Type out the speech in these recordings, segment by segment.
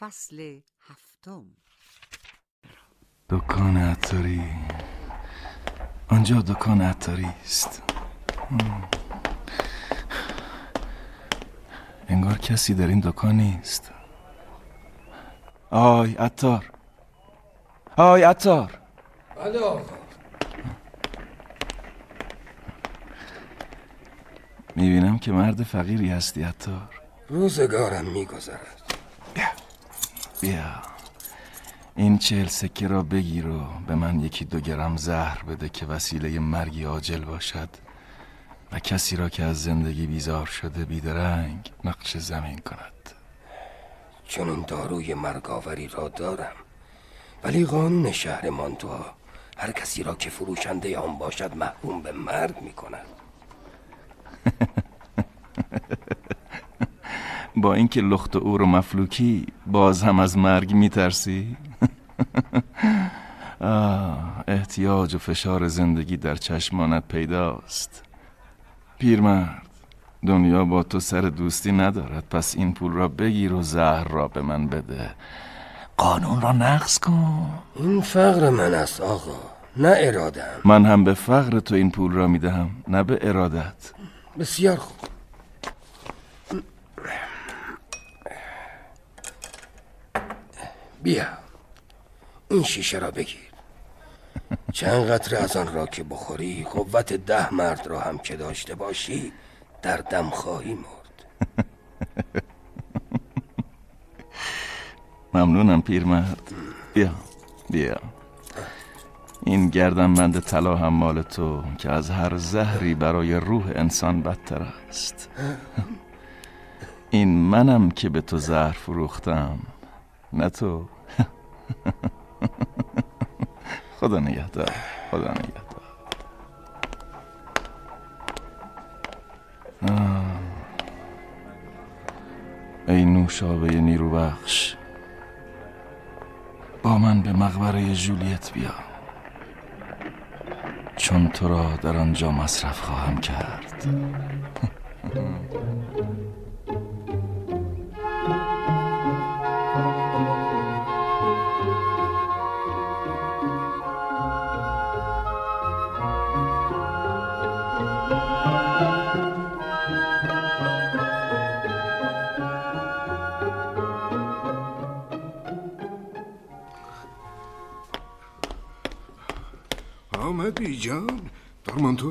فصل هفتم. دکان عطاری. آنجا دکان عطاری است. انگار کسی در این دکان نیست. آی عطار. آی عطار. بله می‌بینم که مرد فقیری هستی عطار. روزگارم میگذرد. بیا. این چهل سکه را بگیر و به من یکی دو گرم زهر بده که وسیله مرگی عاجل باشد و کسی را که از زندگی بیزار شده بیدرنگ نقش زمین کند. چون این داروی مرگاوری را دارم. ولی قانون شهر مانتوا هر کسی را که فروشنده آن باشد محکوم به مرگ می کند با اینکه لخت او رو مفلوکی باز هم از مرگ میترسی؟ آه احتیاج و فشار زندگی در چشمانت پیداست. پیرمرد دنیا با تو سر دوستی ندارد پس این پول را بگیر و زهر را به من بده. قانون را نقض کن. این فقر من است آقا نه ارادم. من هم به فقر تو این پول را می‌دهم نه به ارادت. بسیار خوب. بیا. این شیشه را بگیر. چند قطره از آن را که بخوری قوت ده مرد را هم که داشته باشی در دم خواهی مرد. ممنونم پیرمرد. بیا بیا. این گردن بند طلا هم مال تو که از هر زهری برای روح انسان بدتر است. این منم که به تو زهر فروختم. نه تو. خدا نگهدار خدا نگهدار. ای نوشابه نیرو بخش با من به مقبره جولیت بیا. چون تو را در آنجا مصرف خواهم کرد.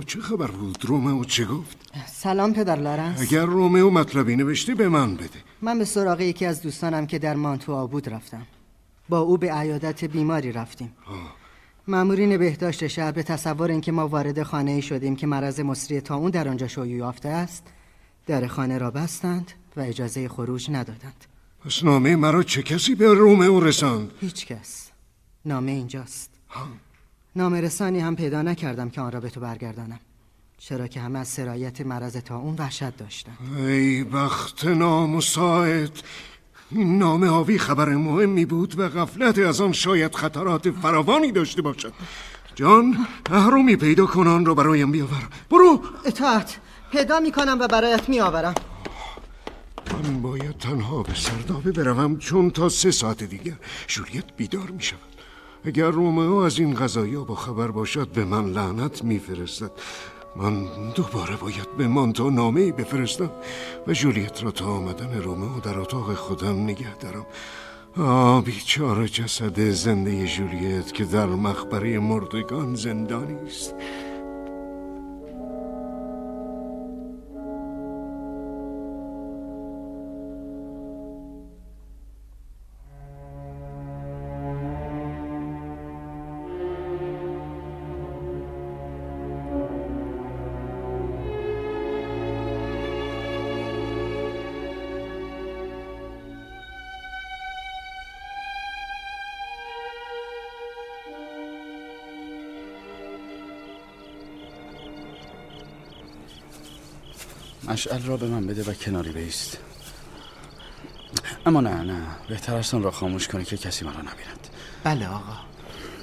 چه خبر بود؟ رومئو چه گفت؟ سلام پدر لارنس. اگر رومئو مطلبی نوشته به من بده. من به سراغ یکی از دوستانم که در مانتوا بود رفتم. با او به عیادت بیماری رفتیم. مامورین بهداشت شهر به تصور اینکه ما وارد خانه ای شدیم که مرض مصری تا اون در آنجا شیوع یافته است در خانه را بستند و اجازه خروج ندادند. پس نامه مرا چه کسی به رومئو رساند؟ هیچ کس. نامه اینجاست. نامه رسانی هم پیدا نکردم که آن را به تو برگردانم. چرا که همه از سرایت مرض تا اون وحشت داشتن ای بخت نامساعد این نامه حاوی خبر مهمی بود و غفلت از آن شاید خطرات فراوانی داشته باشد. جان اهرومی پیدا کن آن را برایم بیاور. برو. اطاعت پیدا می‌کنم و برایت میآورم من باید تنها به سردابه بروم چون تا سه ساعت دیگر جولیت بیدار می شود. اگر رومئو از این قضایا با خبر باشد به من لعنت میفرستد. من دوباره باید به مانتو نامه بفرستم و جولیت را تا آمدن رومئو در اتاق خودم نگه دارم. آه بیچاره جسد زنده جولیت که در مخبره مردگان زندانی است. مشعل را به من بده و کناری بیست. اما نه نه. بهتر است آن را خاموش کنی که کسی مرا نبیند. بله آقا.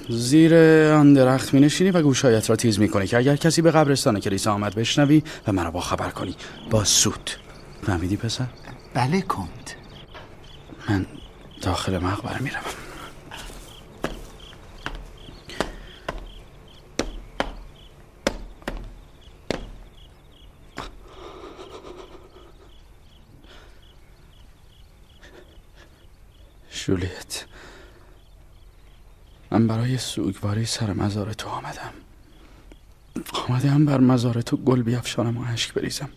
زیر آن درخت می نشینی و گوشایت را تیز می کنی که اگر کسی به قبرستان کلیسا آمد بشنوی و مرا با خبر کنی. با سود. فهمیدی پسر؟ بله کند. من داخل مقبره می‌روم. جولیت من برای سوگواری سر مزار تو آمدم. آمدم بر مزار تو گل بیافشانم و اشک بریزم.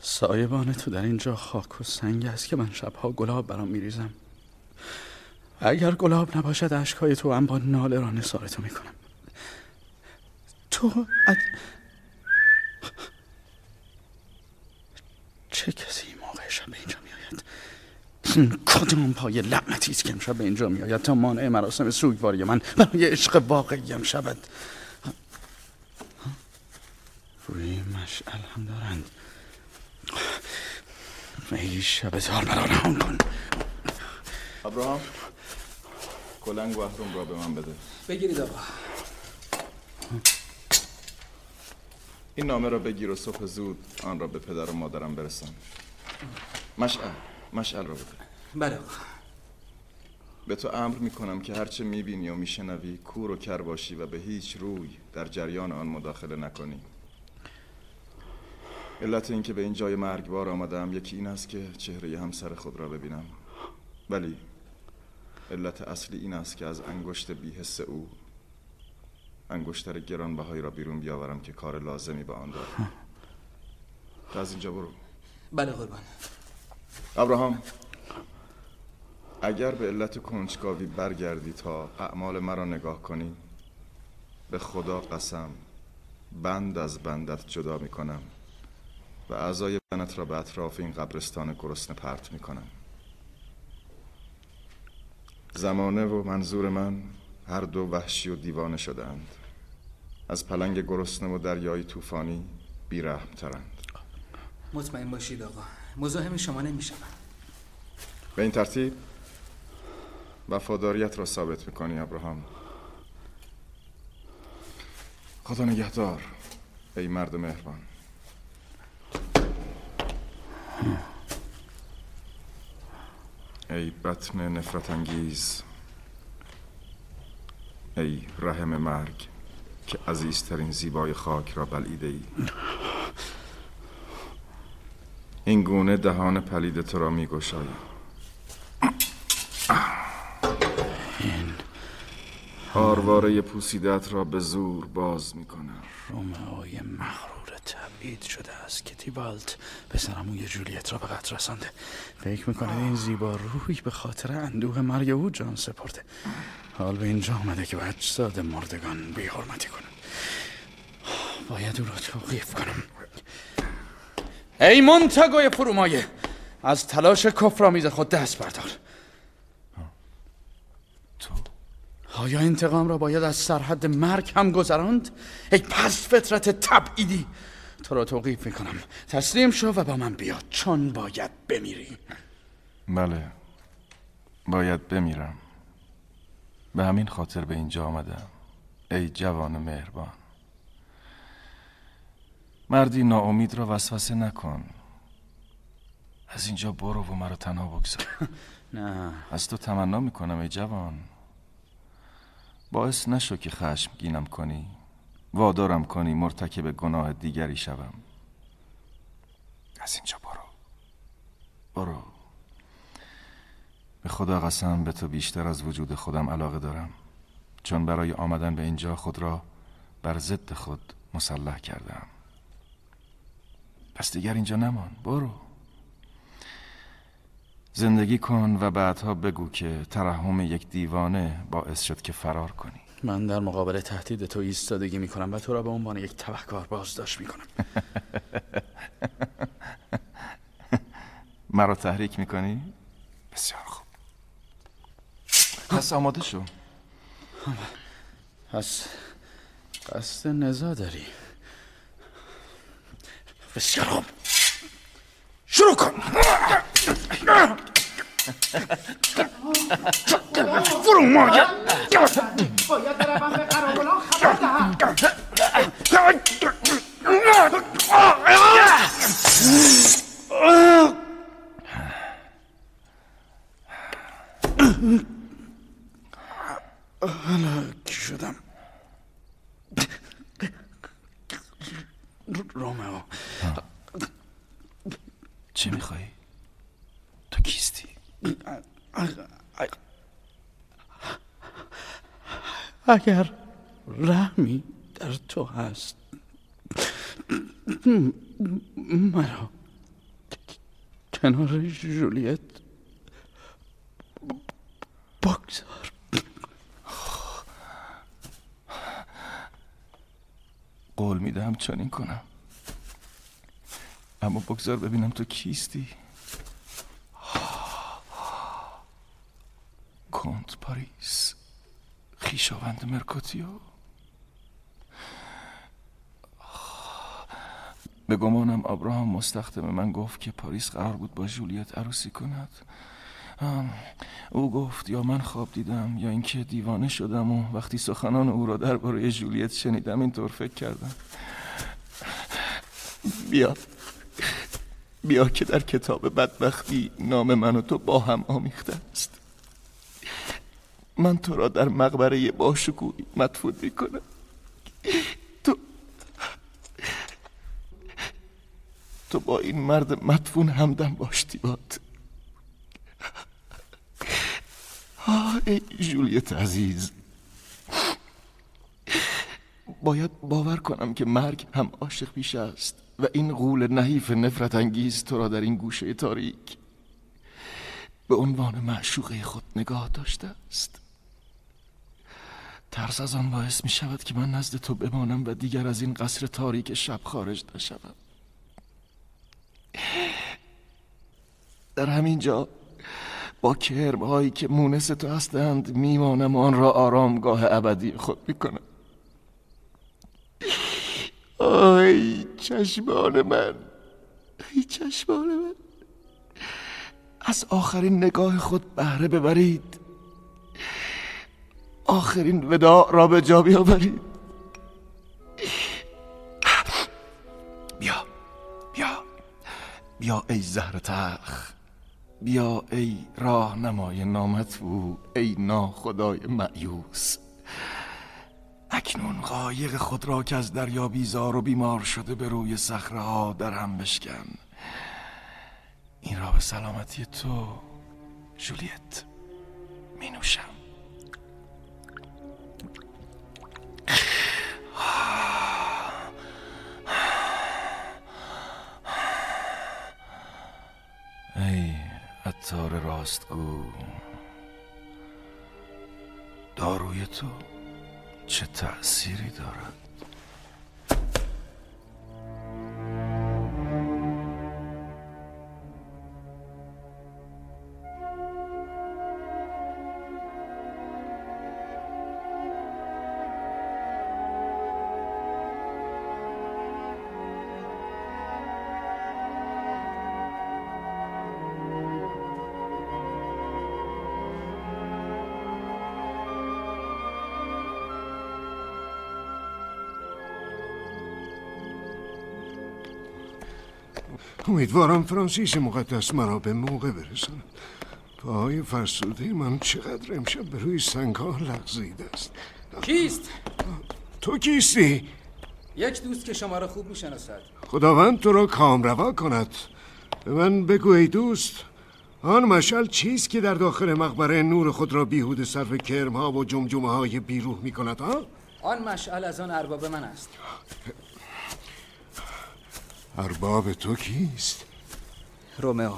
سایبان تو در اینجا خاک و سنگ است که من شبها گلاب برام میریزم. اگر گلاب نباشد اشکهای تو هم با ناله را نثار تو می‌کنم. تو اد... چه کسی موقع شب اینجا کدام پای لعنتی است که امشب به اینجا میآید؟ تا مانع مراسم سوگواری من. برای عشق واقعیم شود روی مشعل هم دارند. ای شب تار مرا رهان کن. ابراهام کلنگ و احرام را به من بده. بگیرید آقا. این نامه را بگیر و صبح زود آن را به پدر و مادرم برسان. مشعل مشعل را بده. بله. آقا به تو امر می کنم که هرچه می بینی و می شنوی کور و کر باشی و به هیچ روی در جریان آن مداخله نکنی. علت اینکه به این جای مرگبار آمدم یکی این است که چهره همسر خود را ببینم. ولی علت اصلی این است که از انگشت بیحس او انگشتر گرانبهایی را بیرون بیاورم که کار لازمی به آن دارم از اینجا برو. بله قربان. ابراهام. اگر به علت کنجکاوی برگردی تا اعمال مرا نگاه کنی به خدا قسم بند از بندت جدا می کنم و اعضای بدنت را به اطراف این قبرستان گرسنه پرت می کنم زمانه و منظور من هر دو وحشی و دیوانه شدند از پلنگ گرسنه و دریای طوفانی بیرحم ترند مطمئن باشید آقا. مزاحم شما نمیشم به این ترتیب وفاداریت را ثابت می‌کنی ابراهام. خدا نگهدار ای مرد مهربان. ای بطن نفرت انگیز. ای رحم مرگ که عزیزترین زیبای خاک را بلعیده ای. این گونه دهان پلید تو را می هارواره پوسیدت را به زور باز می کنم رومئوی مغرور تبعید شده است که تیبالت پسرموی جولیت را به قتل رسانده. فکر می‌کنه این زیبا روی به خاطر اندوه مرگ او جان سپرده. حال به اینجا آمده که به مردگان بی حرمتی کنم باید او را توقیف کنم. ای منتگوی فرومایه از تلاش کفرآمیز خود دست بردار تو آیا انتقام را باید از سرحد مرگ هم گذراند؟ ای پس فطرت تبعیدی. تو را توقیف می‌کنم. تسلیم شو و با من بیا. چون باید بمیری. بله. باید بمیرم. به همین خاطر به اینجا آمدم. ای جوان مهربان. مردی ناامید را وسوسه نکن. از اینجا برو و مرا تنها بگذار. نه. از تو تمنا می‌کنم ای جوان. باعث نشو که خشمگینم کنی. وادارم کنی مرتکب گناه دیگری شوم. از اینجا برو. برو. به خدا قسم به تو بیشتر از وجود خودم علاقه دارم. چون برای آمدن به اینجا خود را بر ضد خود مسلح کردم. پس دیگر اینجا نمان. برو. زندگی کن و بعدها بگو که ترحم یک دیوانه باعث شد که فرار کنی. من در مقابل تهدید تو ایستادگی می‌کنم و تو را به عنوان یک تبهکار بازداشت می‌کنم. مرا تحریک می‌کنی؟ بسیار خوب. پس آماده شو. پس قصد نزا داری. بسیار خوب. شروع کن. فرو مایه باید بروم به قراولان خبر دهم هلاک شدم رومئو چی میخوایی؟ تو کیستی؟ اگر رحمی در تو هست مرا کنار جولیت بگذار. قول میدم چنین کنم. اما بگذار ببینم تو کیستی. کنت پاریس. خیشاوند مرکوتیو به گمانم آبراهام مستخدم من گفت که پاریس قرار بود با جولیت عروسی کند. او گفت یا من خواب دیدم یا اینکه دیوانه شدم و وقتی سخنان او را درباره جولیت شنیدم اینطور فکر کردم. بیا. بیا که در کتاب بدبختی نام من و تو با هم آمیخته است. من تو را در مقبره باشکوهی مدفون می‌کنم. تو تو با این مرد مدفون همدم باش دیباد ای جولیت عزیز. باید باور کنم که مرگ هم عاشق پیش است و این غول نحیف نفرت انگیز تو را در این گوشه تاریک به عنوان معشوقه خود نگاه داشته است. ترس از آن باعث می شود که من نزد تو بمانم و دیگر از این قصر تاریک شب خارج نشوم. در همین جا با کرم هایی که مونس تو هستند میمانم آن را آرامگاه ابدی خود می‌کنم آی چشمان من ای چشمان من. از آخرین نگاه خود بهره ببرید. آخرین وداع را به جا بیاورید بیا بیا بیا ای زهر تخ بیا ای راهنمای نامطبوع ای ناخدای معیوس اکنون قایق خود را که از دریا بیزار و بیمار شده به روی صخره ها در هم بشکن. این را به سلامتی تو جولیت می نوشم. ای عطار راستگو داروی تو چه تأثیری دارد؟ امیدوارم فرانسیس مقدس مرا به موقع برساند پاهای فرسوده من چقدر امشب به روی سنگ ها لغزیده است کیست؟ تو کیستی؟ یک دوست که شما را خوب می‌شناسد خداوند تو را کامروا کند به من بگو ای دوست آن مشل چیست که در داخل مقبره نور خود را بیهوده صرف کرم ها و جمجمه های بیروح می کند ها؟ آن مشعل از آن ارباب من است ارباب تو کیست؟ رومئو.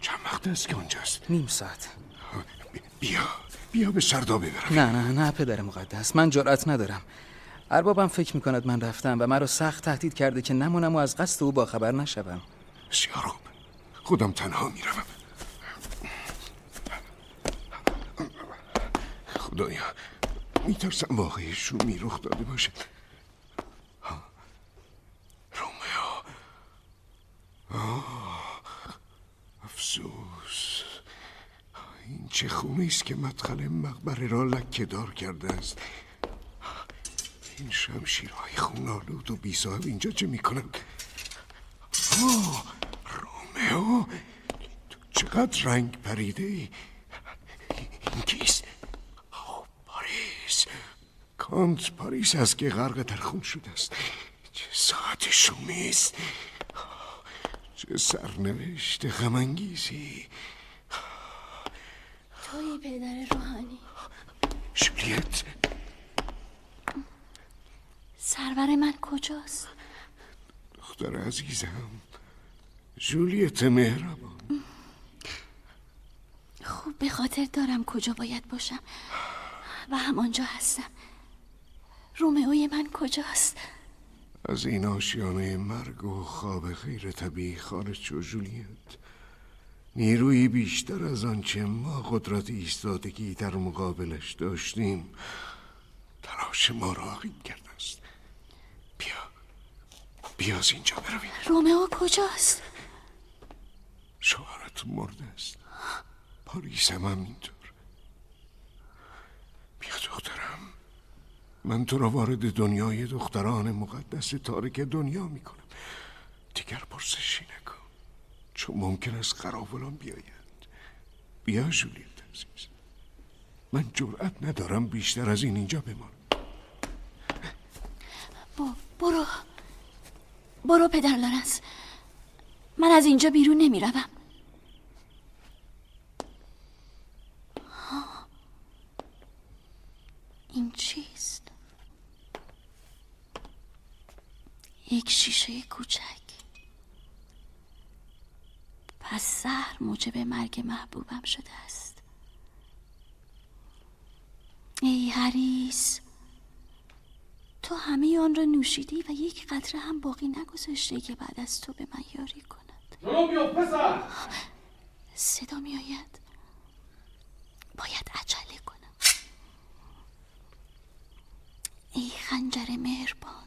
چند وقت است که آنجاست؟ نیم ساعت. بیا بیا به سردا ببرم. نه نه نه پدر مقدس من جرأت ندارم. اربابم فکر می‌کند من رفتم و مرا سخت تهدید کرده که نمونم و از قصد او باخبر نشوم. بسیار خوب. خودم تنها می‌روم. خدایا میترسم واقعی شومی رخ داده باشد ها. رومئو آه، افسوس خونه است که مدخل مقبره را لکه دار کرده است. این شمشیرهای خونالود و بیصاحب اینجا چه می‌کنند؟ آه رومئو! چقدر رنگ پریده ای. این کیست؟ پاریس! کانت پاریس است که غرق در خون شده است. چه ساعت شومی است. چه سرنوشت غمانگیزی. پدر روحانی. جولیت سرور من کجاست؟ دختر عزیزم جولیت مهربان. خوب به خاطر دارم کجا باید باشم. و همانجا هستم. رومئوی من کجاست؟ از این آشیانه مرگ و خواب غیر طبیعی خارج شو جولیت. نیرویی بیشتر از آنچه ما قدرت ایستادگی در مقابلش داشتیم تلاش ما را عقیم کرده است. بیا بیا از اینجا برویم. رومئو کجاست؟ شوهرت مرده است. پاریس هم همینطور بیا دخترم. من تو را وارد دنیای دختران مقدس تارک دنیا می‌کنم. دیگر پرسشی چون ممکن است قراولان بیاید بیا جولیت عزیز. من جرأت ندارم بیشتر از این اینجا بمانم. با برو. برو پدر لارنس من از اینجا بیرون نمی‌روم. این چیست؟ یک شیشه کوچک. پس زهر موجب مرگ محبوبم شده است. ای هریس تو همه آن را نوشیدی و یک قطره هم باقی نگذاشته که بعد از تو به من یاری کند. جلو پسر! صدا می آید باید عجله کنم. ای خنجر مهربان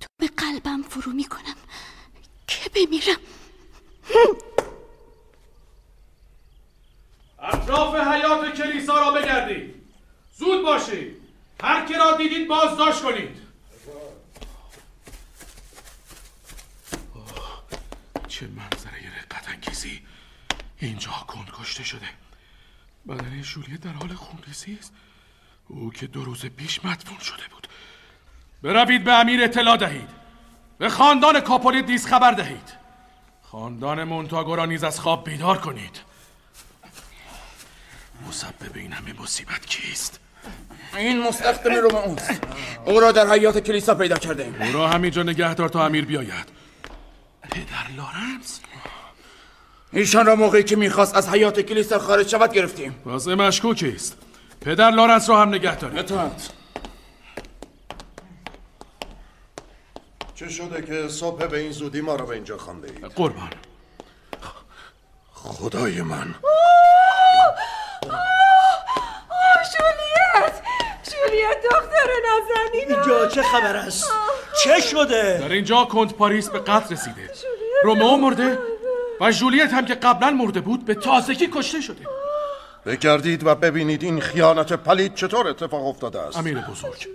تو به قلبم فرو می بمیرم. اطراف حیات کلیسا را بگردید. زود باشید. هر که را دیدید بازداشت کنید. چه منظره رقت انگیزی. اینجا کند کشته شده. بدن جولیت در حال خونریزی است. او که دو روز پیش مدفون شده بود. بروید به امیر اطلاع دهید. به خاندان کاپولیدیس خبر دهید. خاندان مونتاگو را نیز از خواب بیدار کنید. مسبب این همه مصیبت کیست؟ این مستخدم رومئوست او را در حیات کلیسا پیدا کرده ایم. او را همینجا نگهدار تا امیر بیاید. پدر لارنس؟ ایشان را موقعی که می‌خواست از حیات کلیسا خارج شود گرفتیم. واسه مشکوکی است. پدر لارنس را هم نگه دارید. چه شده که صبح به این زودی ما را به اینجا خوانده اید؟ قربان. خدای من. جولیت جولیت دختر نازنینم اینجا چه خبر است؟ چه شده؟ در اینجا کند پاریس به قتل رسیده. رومئو مرده و جولیت هم که قبلا مرده بود به تازگی کشته شده. بگردید و ببینید این خیانت پلید چطور اتفاق افتاده است. امیر بزرگ.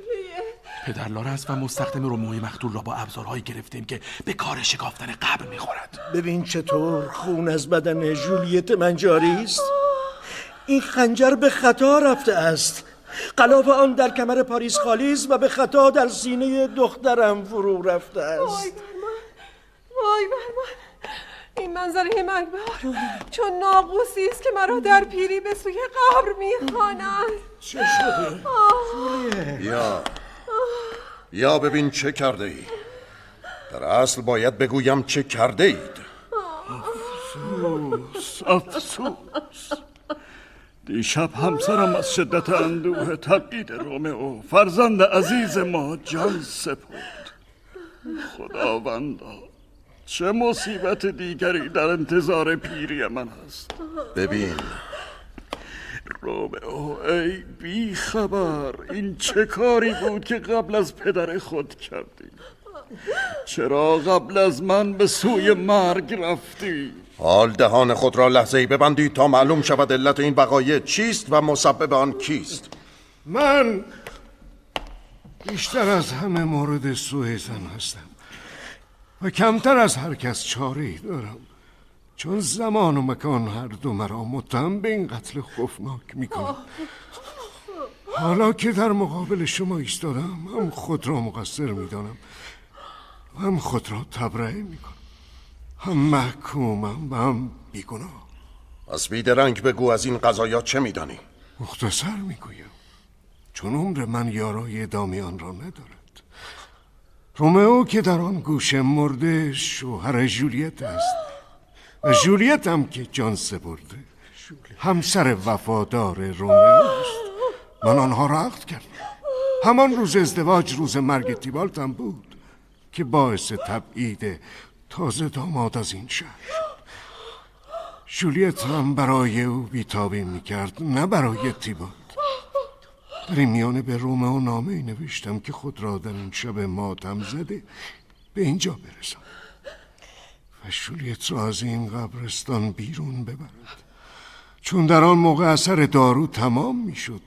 پدر لارنس و مستخدم رومئوی مقتول را با ابزارهایی گرفتیم که به کار شکافتن قبر می‌خورد. ببین چطور خون از بدن جولیت من جاری است. این خنجر به خطا رفته است. قلاف آن در کمر پاریس خالی است و به خطا در سینه دخترم فرو رفته است. وای وای این منظره مرگبار چون ناقوسی است که مرا در پیری به سوی قبر می‌خواند. چه شده؟ یا یا ببین چه کرده ای در اصل باید بگویم چه کرده اید افسوس افسوس. دیشب همسرم از شدت اندوه تقیید رومئو. فرزند عزیز ما جان سپرد. خداوندا چه مصیبت دیگری در انتظار پیری من است ببین رومئو ای بی خبر. این چه کاری بود که قبل از پدر خود کردی؟ چرا قبل از من به سوی مرگ رفتی؟ حال دهان خود را لحظه ای ببندید تا معلوم شود علت این وقایع چیست و مسبب آن کیست. من بیشتر از همه مورد سوء زن هستم و کمتر از هر کس چاره ای دارم. چون زمان و مکان هر دو مرا متهم به این قتل خوفناک می‌کنه حالا که در مقابل شما ایستادم هم خود را مقصر می‌دانم هم خود را تبرئه می‌کنم. هم محکومم و هم بیگناه. از بیدرنگ بگو از این قضایا چه میدانی؟ مختصر می‌گویم. چون عمر من یارای ادامه آن را ندارد. رومئو که در آن گوشه مرده شوهر جولیت است. جولیت هم که جان سپرده. همسر وفادار رومئو است من آنها را عقد کردم. همان روز ازدواج روز مرگ تیبالت هم بود که باعث تبعید تازه داماد از این شهر جولیت هم برای او بیتابی می‌کرد نه برای تیبالت. در این میانه به رومئو نامه ای نوشتم که خود را در این شب ماتم زده به اینجا برسم و جولیت را از این قبرستان بیرون ببرد. چون در آن موقع اثر دارو تمام می‌شد.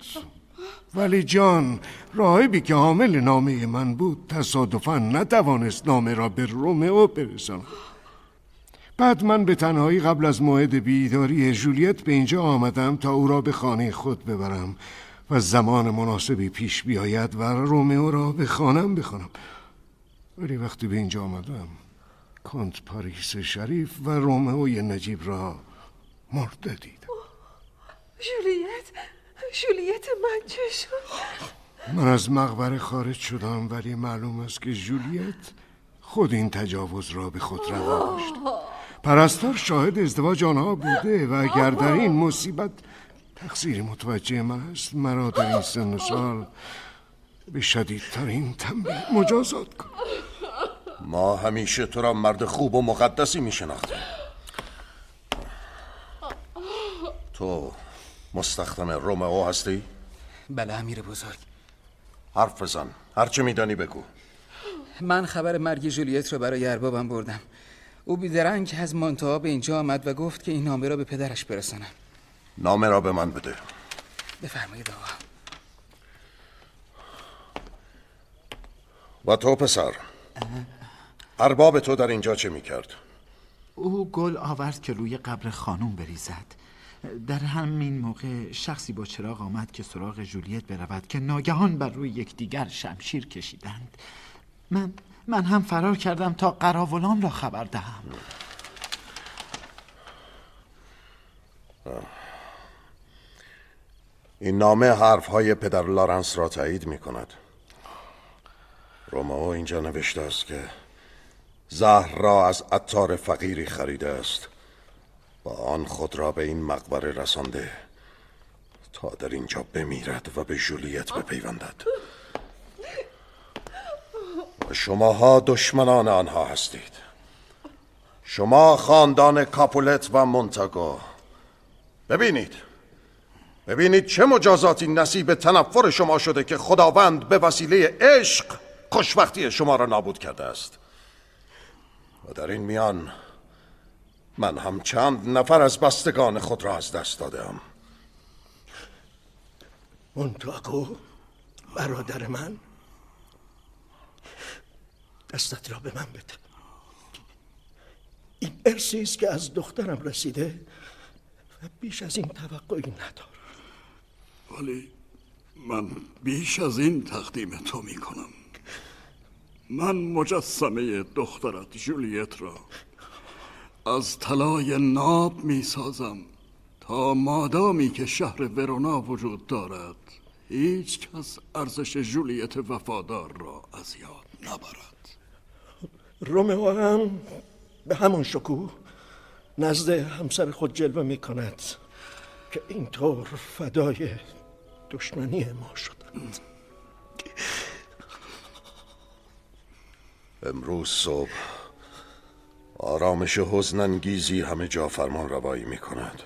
ولی جان راهبی که حامل نامه من بود تصادفا نتوانست نامه را به رومئو برسانم بعد من به تنهایی قبل از موعد بیداری جولیت به اینجا آمدم تا او را به خانه خود ببرم و زمان مناسبی پیش بیاید و رومئو را به خانم بخوانم. ولی وقتی به اینجا آمدم کنت پاریس شریف و رومئوی نجیب را مرده دیدم جولیت جولیت من چه شد؟ من از مقبره خارج شدم ولی معلوم است که جولیت خود این تجاوز را به خود روا داشت. پرستار شاهد ازدواج آنها بوده و اگر در این مصیبت تقصیری متوجه من است مرا در این سن سال به شدیدترین تنبیه مجازات کن. ما همیشه تو را مرد خوب و مقدسی می شناختیم تو مستخدم رومئو هستی؟ بله امیر بزرگ. حرف بزن. هرچه میدانی بگو. من خبر مرگ جولیت را برای اربابم بردم. او بیدرنگ از مانتوا به اینجا آمد و گفت که این نامه را به پدرش برسانم. نامه را به من بده. بفرمایید آقا. و تو پسر. ارباب تو در اینجا چه می‌کرد؟ او گل آورد که روی قبر خانوم بریزد. در همین موقع شخصی با چراغ آمد که سراغ جولیت برود که ناگهان بر روی یکدیگر شمشیر کشیدند. من من هم فرار کردم تا قراولان را خبر دهم. این نامه حرف های پدر لارنس را تایید می کند رومئو اینجا نوشته است که زهر را از عطار فقیری خریده است و آن خود را به این مقبره رسانده تا در اینجا بمیرد و به جولیت بپیوندد. و شماها دشمنان آنها هستید. شما خاندان کاپولت و مونتاگو ببینید. ببینید چه مجازاتی نصیب تنفر شما شده که خداوند به وسیله عشق خوشبختی شما را نابود کرده است. و در این میان من هم چند نفر از بستگان خود را از دست دادم مونتاگو برادر من. دستت را به من بده. این ارسی است که از دخترم رسیده و بیش از این توقعی ندارم. ولی من بیش از این تقدیم تو می کنم من مجسمه دخترت جولیت را از طلای ناب می سازم تا مادامی که شهر ورونا وجود دارد هیچ کس ارزش جولیت وفادار را از یاد نبرد. رومئو هم به همون شکوه نزد همسر خود جلوه می کند که اینطور فدای دشمنی ما شدند. امروز صبح آرامش حزنانگیزی همه جا فرمان روایی می کند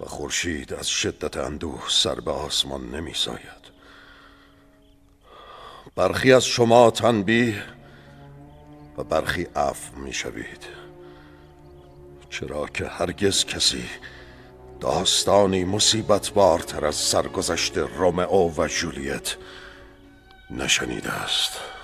و خورشید از شدت اندوه سر به آسمان نمی ساید برخی از شما تنبیه و برخی عفو می شوید چرا که هرگز کسی داستانی مصیبت بارتر از سرگذشت رومئو و جولیت نشنیده است.